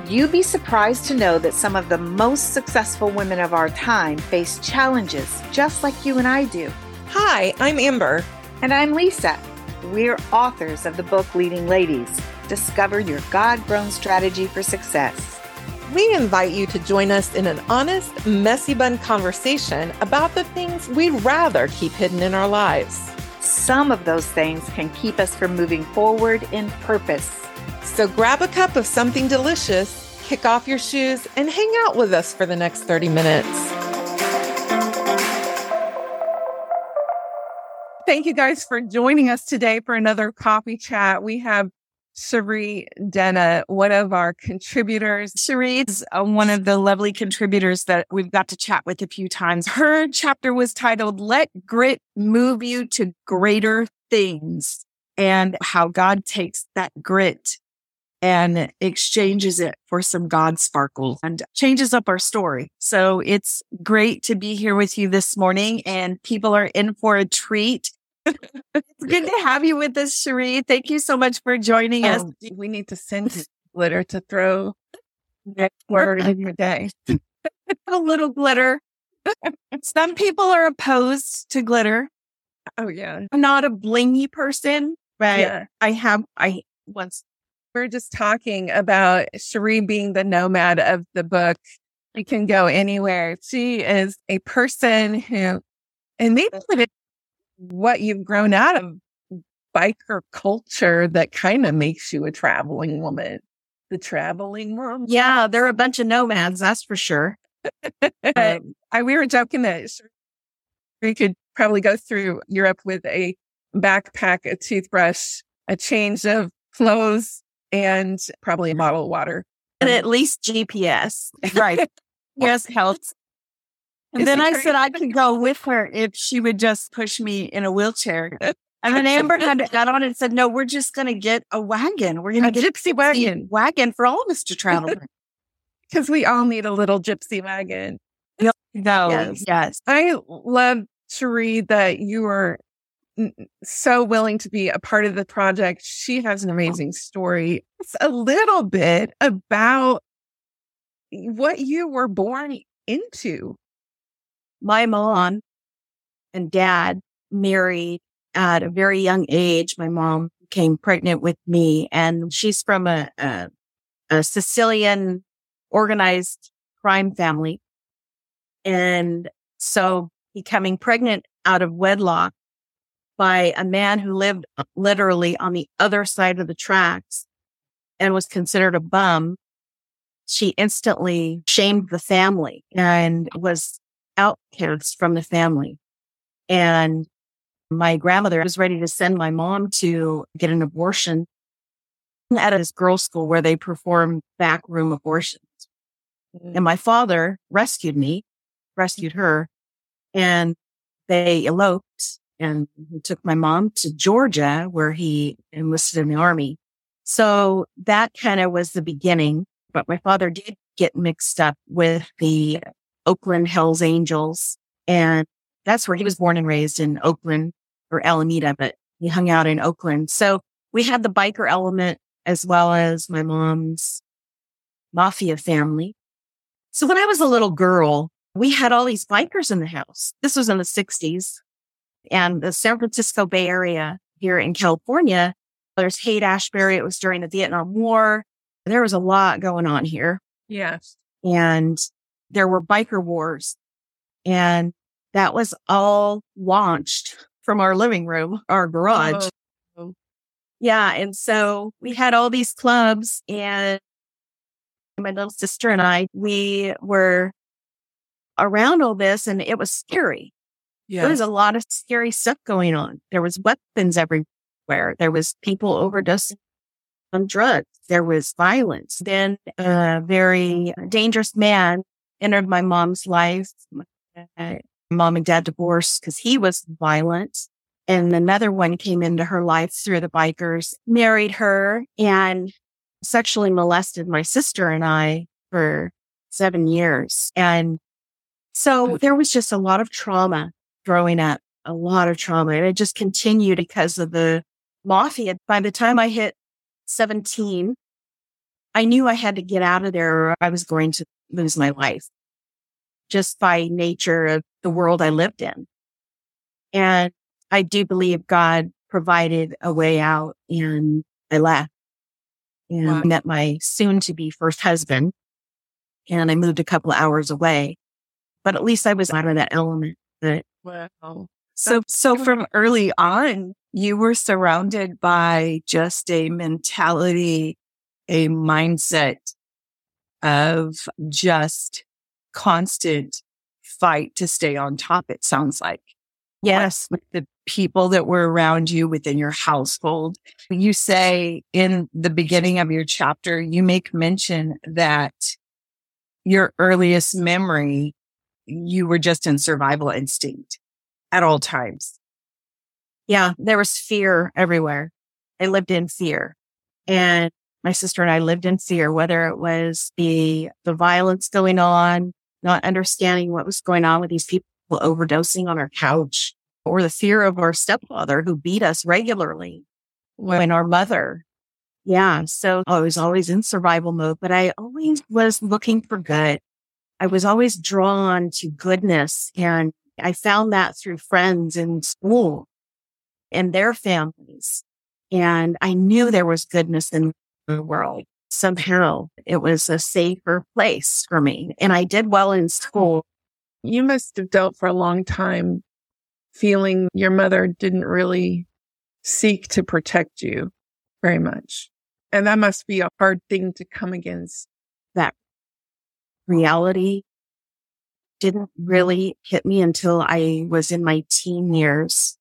Would you be surprised to know that some of the most successful women of our time face challenges just like you and I do? Hi, I'm Amber. And I'm Lisa. We're authors of the book Leading Ladies Discover Your God Grown Strategy for Success. We invite you to join us in an honest, messy bun conversation about the things we'd rather keep hidden in our lives. Some of those things can keep us from moving forward in purpose. So grab a cup of something delicious, kick off your shoes, and hang out with us for the next 30 minutes. Thank you guys for joining us today for another coffee chat. We have Cherie Denna, one of our contributors. Cherie is uh, one of the lovely contributors that we've got to chat with a few times. Her chapter was titled Let Grit Move You to Greater Things and how God takes that grit and exchanges it for some God sparkle and changes up our story. So it's great to be here with you this morning and people are in for a treat. it's good to have you with us, Cherie. Thank you so much for joining us. Oh, we need to send glitter to throw next word in your day. a little glitter. Some people are opposed to glitter. Oh yeah. I'm not a blingy person, but yeah. I have I once we're just talking about Cherie being the nomad of the book. She can go anywhere. She is a person who, and maybe what you've grown out of biker culture that kind of makes you a traveling woman. The traveling woman. Yeah, they're a bunch of nomads, that's for sure. um, I, we were joking that we could probably go through Europe with a backpack, a toothbrush, a change of clothes, and probably a bottle of water. And um at least GPS. Right. yes, helps. And then I said I could go with her if she would just push me in a wheelchair. And then Amber had got on and said, no, we're just going to get a wagon. We're going to get a gypsy wagon. wagon for all of us to travel. Because we all need a little gypsy wagon. No, yes. yes. I love, to read that you were so willing to be a part of the project. She has an amazing story. It's a little bit about what you were born into. My mom and dad married at a very young age. My mom became pregnant with me and she's from a, a, a Sicilian organized crime family. And so becoming pregnant out of wedlock by a man who lived uh, literally on the other side of the tracks and was considered a bum, she instantly shamed the family and was outcast from the family. And my grandmother was ready to send my mom to get an abortion at this girls' school where they perform backroom abortions. Mm-hmm. And my father rescued me, rescued her, and they eloped and he took my mom to Georgia where he enlisted in the army. So that kind of was the beginning, but my father did get mixed up with the Oakland Hells Angels. And that's where he was born and raised in Oakland or Alameda, but he hung out in Oakland. So we had the biker element as well as my mom's mafia family. So when I was a little girl, we had all these bikers in the house. This was in the sixties and the San Francisco Bay Area here in California. There's Haight Ashbury. It was during the Vietnam War. There was a lot going on here. Yes. And there were biker wars and that was all launched from our living room, our garage. Oh. Yeah. And so we had all these clubs and my little sister and I, we were around all this and it was scary. Yes. There was a lot of scary stuff going on. There was weapons everywhere. There was people overdosing on drugs. There was violence. Then a very dangerous man entered my mom's life. My mom and dad divorced because he was violent. And another one came into her life through the bikers, married her and sexually molested my sister and I for seven years. And so there was just a lot of trauma growing up, a lot of trauma. And it just continued because of the mafia. By the time I hit 17, I knew I had to get out of there or I was going to lose my life just by nature of the world I lived in. And I do believe God provided a way out and I left and wow. met my soon to be first husband. And I moved a couple of hours away, but at least I was out of that element that. Wow. So, so from early on, you were surrounded by just a mentality, a mindset of just constant fight to stay on top. It sounds like. Yes. With the people that were around you within your household. You say in the beginning of your chapter, you make mention that your earliest memory, you were just in survival instinct at all times. Yeah, there was fear everywhere. I lived in fear. And my sister and I lived in fear, whether it was the, the violence going on, not understanding what was going on with these people overdosing on our couch, or the fear of our stepfather who beat us regularly when our mother. Yeah. So I was always in survival mode, but I always was looking for good. I was always drawn to goodness and I found that through friends in school and their families. And I knew there was goodness in the world. Somehow it was a safer place for me. And I did well in school. You must have dealt for a long time feeling your mother didn't really seek to protect you very much. And that must be a hard thing to come against. That reality didn't really hit me until I was in my teen years.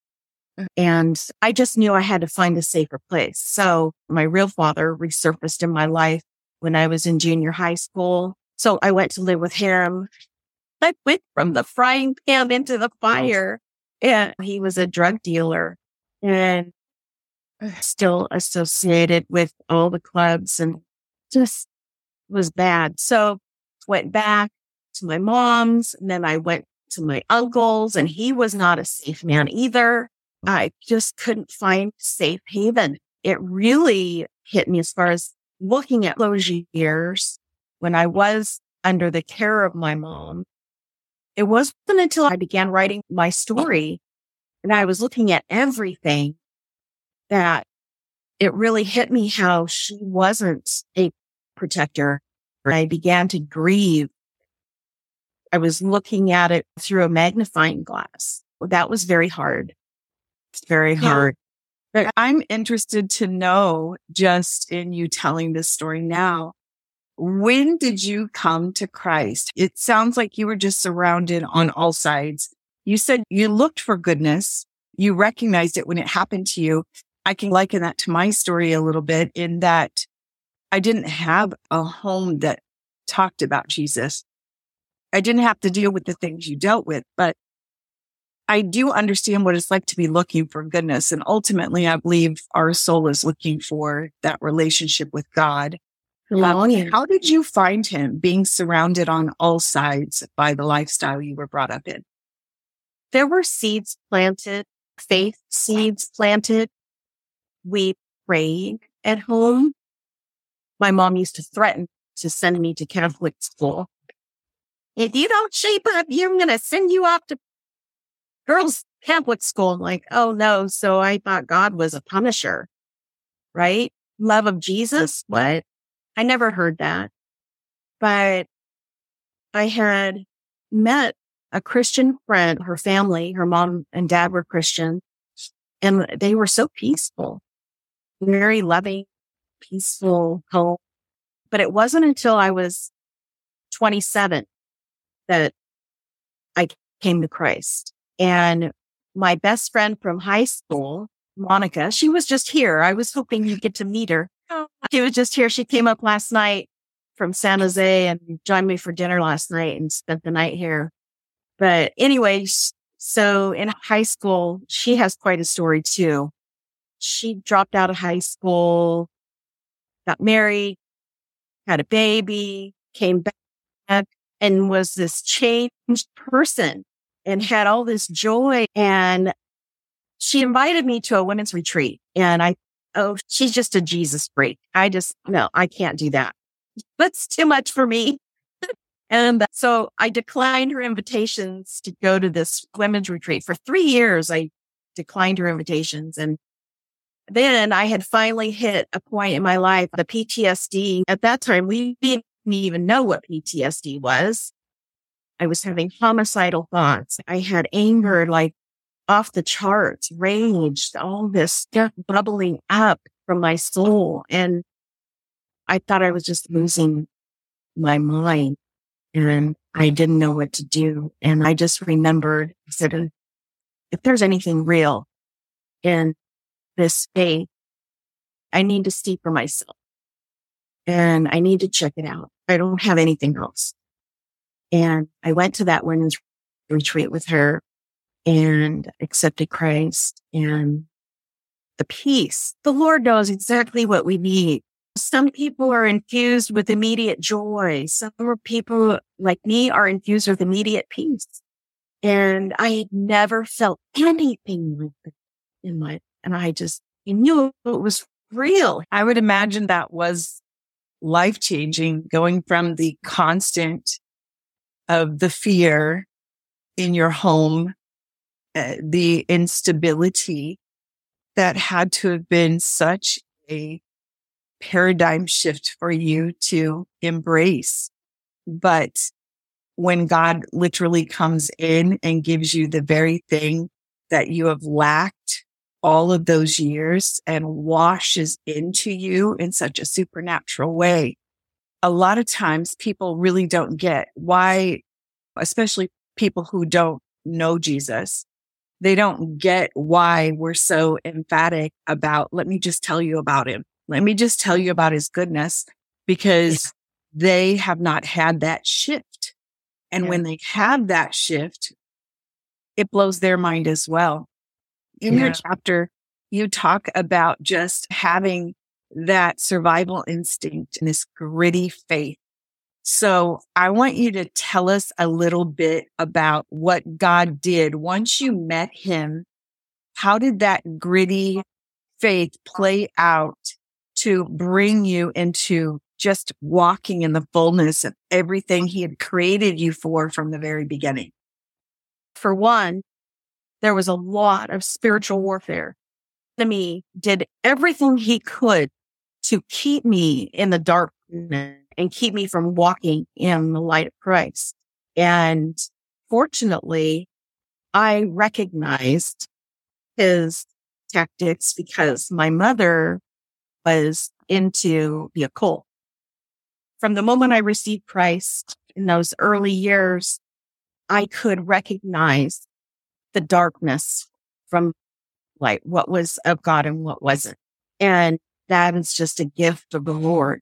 Mm. And I just knew I had to find a safer place. So my real father resurfaced in my life when I was in junior high school. So I went to live with him. I went from the frying pan into the fire. And he was a drug dealer and still associated with all the clubs and just was bad. So went back to my mom's. And then I went to my uncle's and he was not a safe man either. I just couldn't find safe haven. It really hit me as far as looking at those years when I was under the care of my mom. It wasn't until I began writing my story and I was looking at everything that it really hit me how she wasn't a protector. I began to grieve I was looking at it through a magnifying glass. That was very hard. It's very hard. Yeah. But I'm interested to know just in you telling this story now. When did you come to Christ? It sounds like you were just surrounded on all sides. You said you looked for goodness. You recognized it when it happened to you. I can liken that to my story a little bit in that I didn't have a home that talked about Jesus. I didn't have to deal with the things you dealt with, but I do understand what it's like to be looking for goodness. And ultimately, I believe our soul is looking for that relationship with God. Um, how did you find him being surrounded on all sides by the lifestyle you were brought up in? There were seeds planted, faith seeds planted. We prayed at home. My mom used to threaten to send me to Catholic school if you don't shape up, I'm going to send you off to girls Catholic school. Like, oh no. So I thought God was a punisher, right? Love of Jesus. What? I never heard that, but I had met a Christian friend, her family, her mom and dad were Christian and they were so peaceful, very loving, peaceful home. But it wasn't until I was 27 that I came to Christ. And my best friend from high school, Monica, she was just here. I was hoping you'd get to meet her. Oh. She was just here. She came up last night from San Jose and joined me for dinner last night and spent the night here. But anyways, so in high school, she has quite a story too. She dropped out of high school, got married, had a baby, came back, and was this changed person and had all this joy. And she invited me to a women's retreat and I, oh, she's just a Jesus freak. I just, no, I can't do that. that's too much for me. and so I declined her invitations to go to this women's retreat for three years. I declined her invitations and then I had finally hit a point in my life, the PTSD. At that time, we didn't even know what PTSD was. I was having homicidal thoughts. I had anger like off the charts, rage, all this stuff bubbling up from my soul. And I thought I was just losing my mind and I didn't know what to do. And I just remembered, I said, if there's anything real in this faith, I need to see for myself and I need to check it out. I don't have anything else. And I went to that women's retreat with her and accepted Christ and the peace. The Lord knows exactly what we need. Some people are infused with immediate joy. Some people like me are infused with immediate peace. And I had never felt anything like that in my, and I just knew it was real. I would imagine that was life changing going from the constant of the fear in your home, uh, the instability that had to have been such a paradigm shift for you to embrace. But when God literally comes in and gives you the very thing that you have lacked all of those years and washes into you in such a supernatural way. A lot of times people really don't get why, especially people who don't know Jesus, they don't get why we're so emphatic about, let me just tell you about him. Let me just tell you about his goodness because they have not had that shift. And yeah. when they have that shift, it blows their mind as well. In yeah. your chapter, you talk about just having that survival instinct and this gritty faith. So I want you to tell us a little bit about what God did once you met him. How did that gritty faith play out to bring you into just walking in the fullness of everything he had created you for from the very beginning? For one, there was a lot of spiritual warfare. The enemy did everything he could to keep me in the darkness and keep me from walking in the light of Christ. And fortunately, I recognized his tactics because my mother was into the occult. From the moment I received Christ in those early years, I could recognize the darkness from light, what was of God and what wasn't. And that is just a gift of the Lord.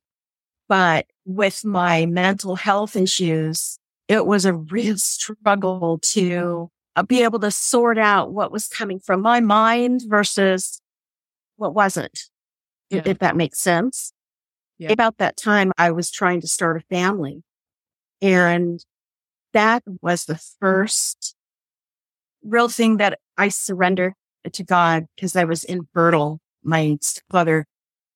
But with my mental health issues, it was a real struggle to uh, be able to sort out what was coming from my mind versus what wasn't, yeah. if that makes sense. Yeah. About that time, I was trying to start a family and that was the first real thing that I surrender to God because I was infertile. My father,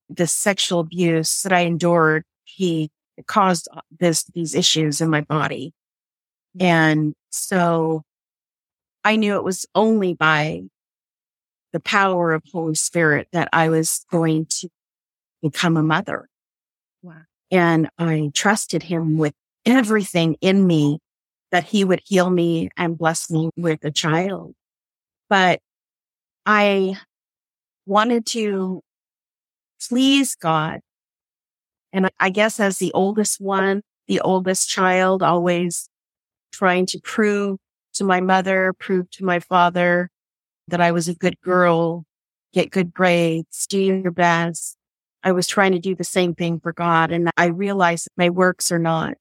the sexual abuse that I endured, he caused uh, this, these issues in my body. Mm-hmm. And so I knew it was only by the power of Holy Spirit that I was going to become a mother. Wow. And I trusted him with everything in me that he would heal me and bless me with a child. But I wanted to please God. And I guess as the oldest one, the oldest child, always trying to prove to my mother, prove to my father that I was a good girl, get good grades, do your best. I was trying to do the same thing for God. And I realized my works are not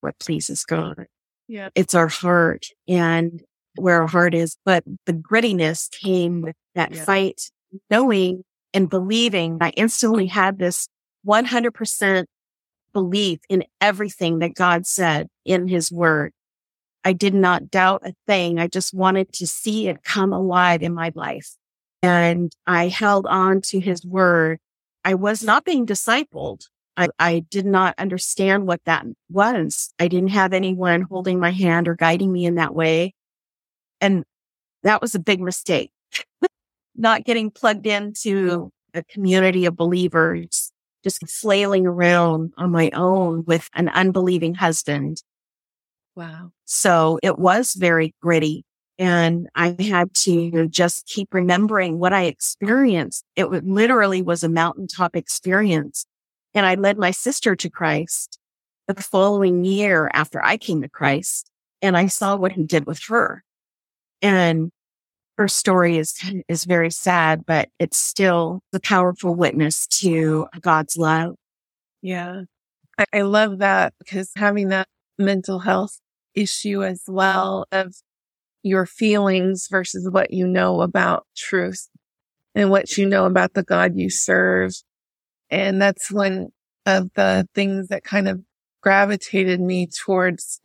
what pleases God. Yeah. It's our heart and where our heart is. But the grittiness came with that yeah. fight, knowing and believing. I instantly had this 100% belief in everything that God said in his word. I did not doubt a thing. I just wanted to see it come alive in my life. And I held on to his word. I was not being discipled. I, I did not understand what that was. I didn't have anyone holding my hand or guiding me in that way. And that was a big mistake. not getting plugged into a community of believers, just flailing around on my own with an unbelieving husband. Wow. So it was very gritty. And I had to just keep remembering what I experienced. It literally was a mountaintop experience. And I led my sister to Christ the following year after I came to Christ. And I saw what he did with her. And her story is, is very sad, but it's still the powerful witness to God's love. Yeah. I, I love that because having that mental health issue as well of your feelings versus what you know about truth and what you know about the God you serve. And that's one of the things that kind of gravitated me towards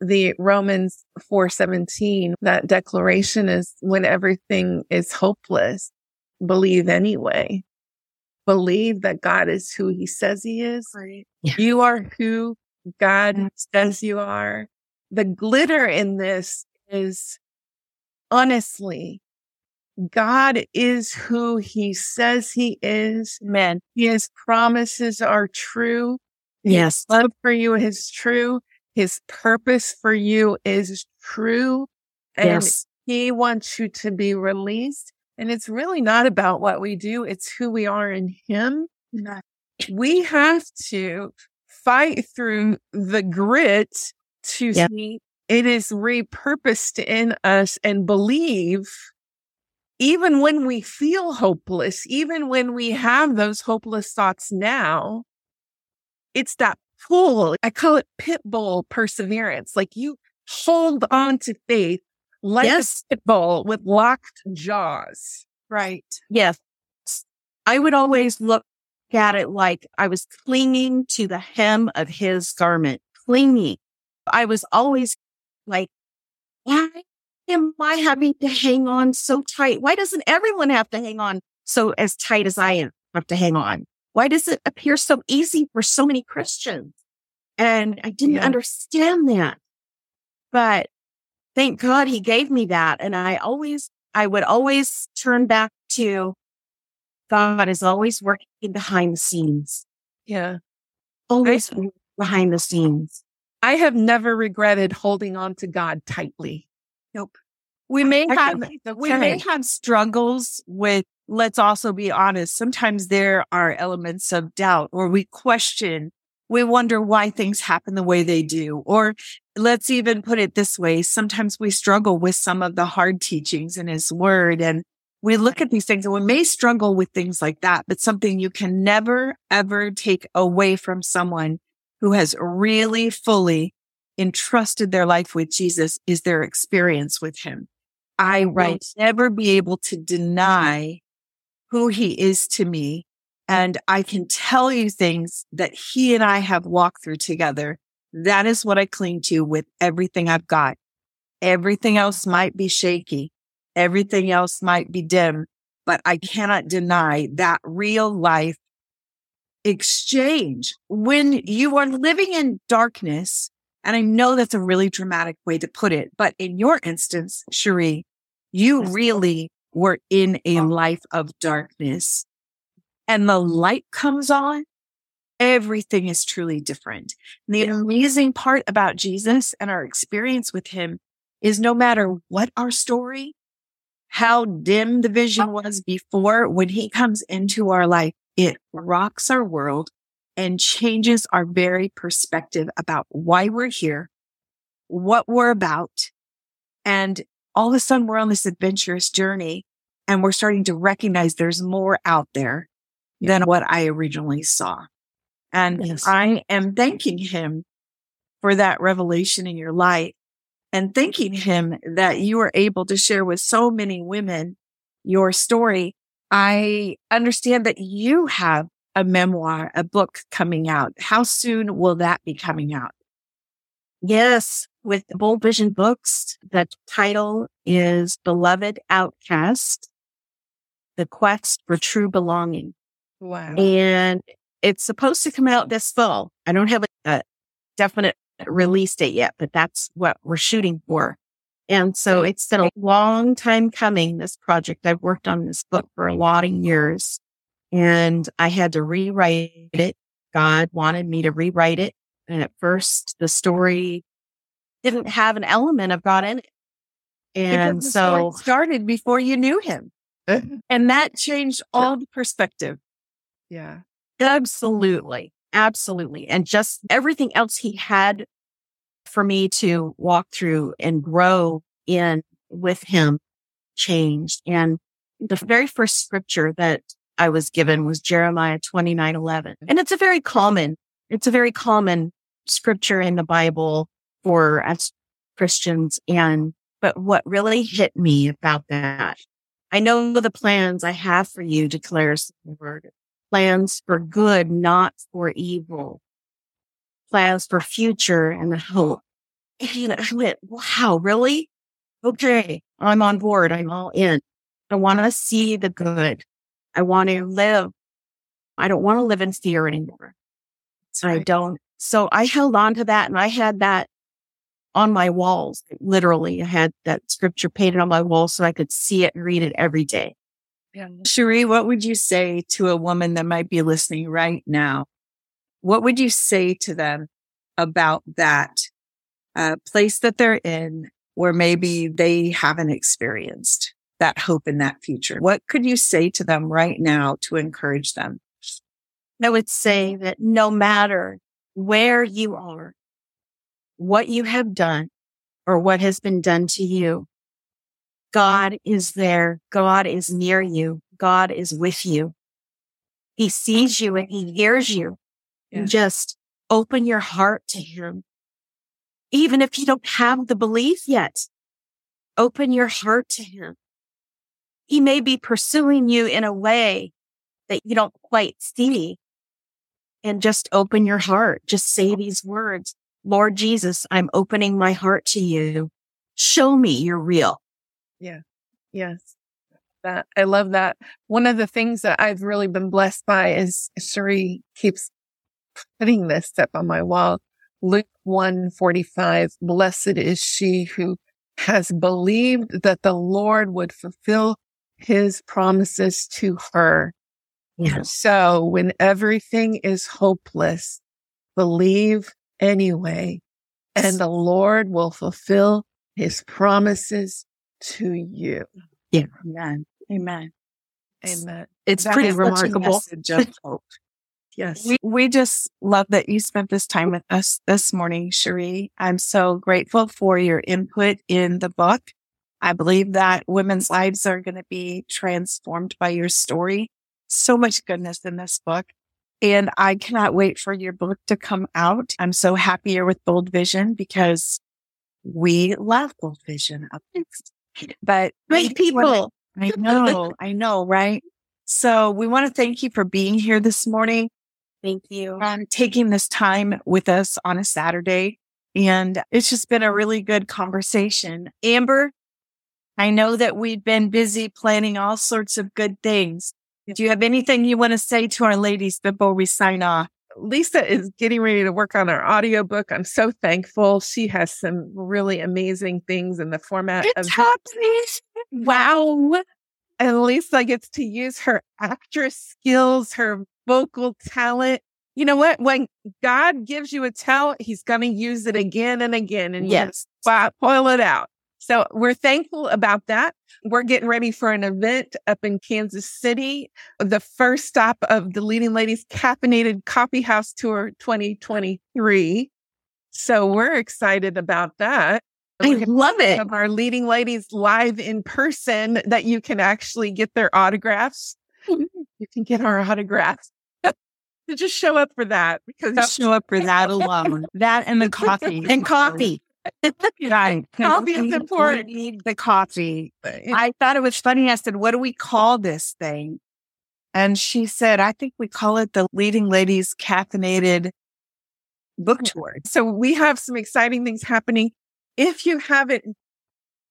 the Romans 417, that declaration is when everything is hopeless, believe anyway. Believe that God is who he says he is. Right. Yeah. You are who God says you are. The glitter in this is honestly, God is who he says he is. Man, his promises are true. Yes. His love for you is true. His purpose for you is true. And yes. he wants you to be released. And it's really not about what we do. It's who we are in him. We have to fight through the grit to Yep. see it is repurposed in us and believe even when we feel hopeless, even when we have those hopeless thoughts now, it's that pull. I call it pit bull perseverance. Like you hold on to faith like Yes. a pit bull with locked jaws. Right. Yes. I would always look at it like I was clinging to the hem of his garment, clinging. I was always like, why am I having to hang on so tight? Why doesn't everyone have to hang on so as tight as I am have to hang on? Why does it appear so easy for so many Christians? And I didn't Yeah. understand that. But thank God he gave me that. And I always, I would always turn back to God is always working behind the scenes, Yeah. always behind the scenes. I have never regretted holding on to God tightly. Nope. We may I have we may have struggles with let's also be honest sometimes there are elements of doubt or we question we wonder why things happen the way they do or let's even put it this way sometimes we struggle with some of the hard teachings in his word and we look at these things and we may struggle with things like that but something you can never ever take away from someone who has really fully entrusted their life with Jesus is their experience with him. I will Right. never be able to deny who he is to me. And I can tell you things that he and I have walked through together. That is what I cling to with everything I've got. Everything else might be shaky. Everything else might be dim, but I cannot deny that real life exchange when you are living in darkness. And I know that's a really dramatic way to put it, but in your instance, Cherie, you really were in a life of darkness. And the light comes on. Everything is truly different. And the amazing part about Jesus and our experience with him is no matter what our story, how dim the vision was before, when he comes into our life, it rocks our world and changes our very perspective about why we're here, what we're about. And all of a sudden we're on this adventurous journey and we're starting to recognize there's more out there than what I originally saw. And Yes. I am thanking him for that revelation in your life and thanking him that you were able to share with so many women your story. I understand that you have a memoir, a book coming out. How soon will that be coming out? Yes, with Bold Vision Books, the title is Beloved Outcast, The Quest for True Belonging. Wow. And it's supposed to come out this fall. I don't have a, a definite release date yet, but that's what we're shooting for. And so it's been a long time coming, this project. I've worked on this book for a lot of years and I had to rewrite it. God wanted me to rewrite it. And at first the story didn't have an element of God in it. And so it started before you knew him. and that changed all the perspective. Yeah. Absolutely. Absolutely. And just everything else he had for me to walk through and grow in with him changed. And the very first scripture that I was given was Jeremiah 29, 11. Mm-hmm. And it's a very common, it's a very common scripture in the Bible for us Christians. And, but what really hit me about that, I know the plans I have for you declares the word plans for good, not for evil, plans for future and hope. And I went, wow, really? Okay. I'm on board. I'm all in. I want to see the good. I want to live. I don't want to live in fear anymore. So right. I don't. So I held on to that and I had that on my walls. Literally, I had that scripture painted on my wall so I could see it and read it every day. Yeah. Cherie, what would you say to a woman that might be listening right now? What would you say to them about that uh, place that they're in where maybe they haven't experienced that hope in that future? What could you say to them right now to encourage them? I would say that no matter where you are, what you have done or what has been done to you, God is there. God is near you. God is with you. He sees you and he hears you. Yeah. Just open your heart to him. Even if you don't have the belief yet, open your heart to him. He may be pursuing you in a way that you don't quite see. And just open your heart. Just say these words. Lord Jesus, I'm opening my heart to you. Show me you're real. Yeah. Yes. That I love that. One of the things that I've really been blessed by is Cherie keeps putting this up on my wall. Luke 145. Blessed is she who has believed that the Lord would fulfill his promises to her. Yeah. So when everything is hopeless, believe anyway, and the Lord will fulfill his promises to you. Yeah. Amen. Amen. Amen. It's that pretty remarkable. yes. We, we just love that you spent this time with us this morning, Cherie. I'm so grateful for your input in the book. I believe that women's lives are going to be transformed by your story. So much goodness in this book. And I cannot wait for your book to come out. I'm so happier with Bold Vision because we love Bold Vision. But great people. I know, I know, right? So we want to thank you for being here this morning. Thank you. And taking this time with us on a Saturday. And it's just been a really good conversation. Amber, I know that we've been busy planning all sorts of good things. Do you have anything you want to say to our ladies before we sign off? Lisa is getting ready to work on our audiobook. I'm so thankful. She has some really amazing things in the format it's of happening. Wow. And Lisa gets to use her actress skills, her vocal talent. You know what? When God gives you a talent, he's going to use it again and again and yes, spoil it out. So we're thankful about that. We're getting ready for an event up in Kansas City, the first stop of the Leading Ladies Caffeinated Coffee House Tour 2023. So we're excited about that. I love it. Of our leading ladies live in person that you can actually get their autographs. you can get our autographs. To just show up for that because just show up for that alone. that and the coffee. and coffee right. Coffee is important. Need the coffee. I thought it was funny. I said, what do we call this thing? And she said, I think we call it the Leading Ladies Caffeinated Book Tour. So we have some exciting things happening. If you haven't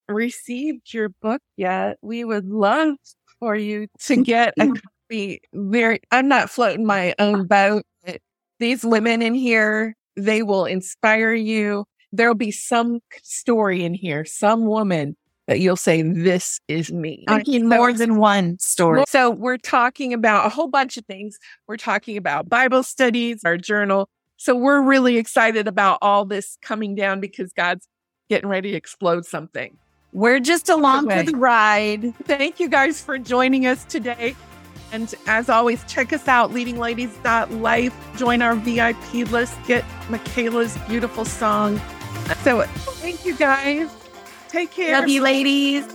received your book yet, we would love for you to get a copy. very, I'm not floating my own boat. But these women in here, they will inspire you. There'll be some story in here, some woman that you'll say, this is me. I mean, more than one story. So we're talking about a whole bunch of things. We're talking about Bible studies, our journal. So we're really excited about all this coming down because God's getting ready to explode something. We're just along for the ride. Thank you guys for joining us today. And as always, check us out, leadingladies.life. Join our VIP list. Get Michaela's beautiful song. So thank you guys. Take care. Love you, ladies.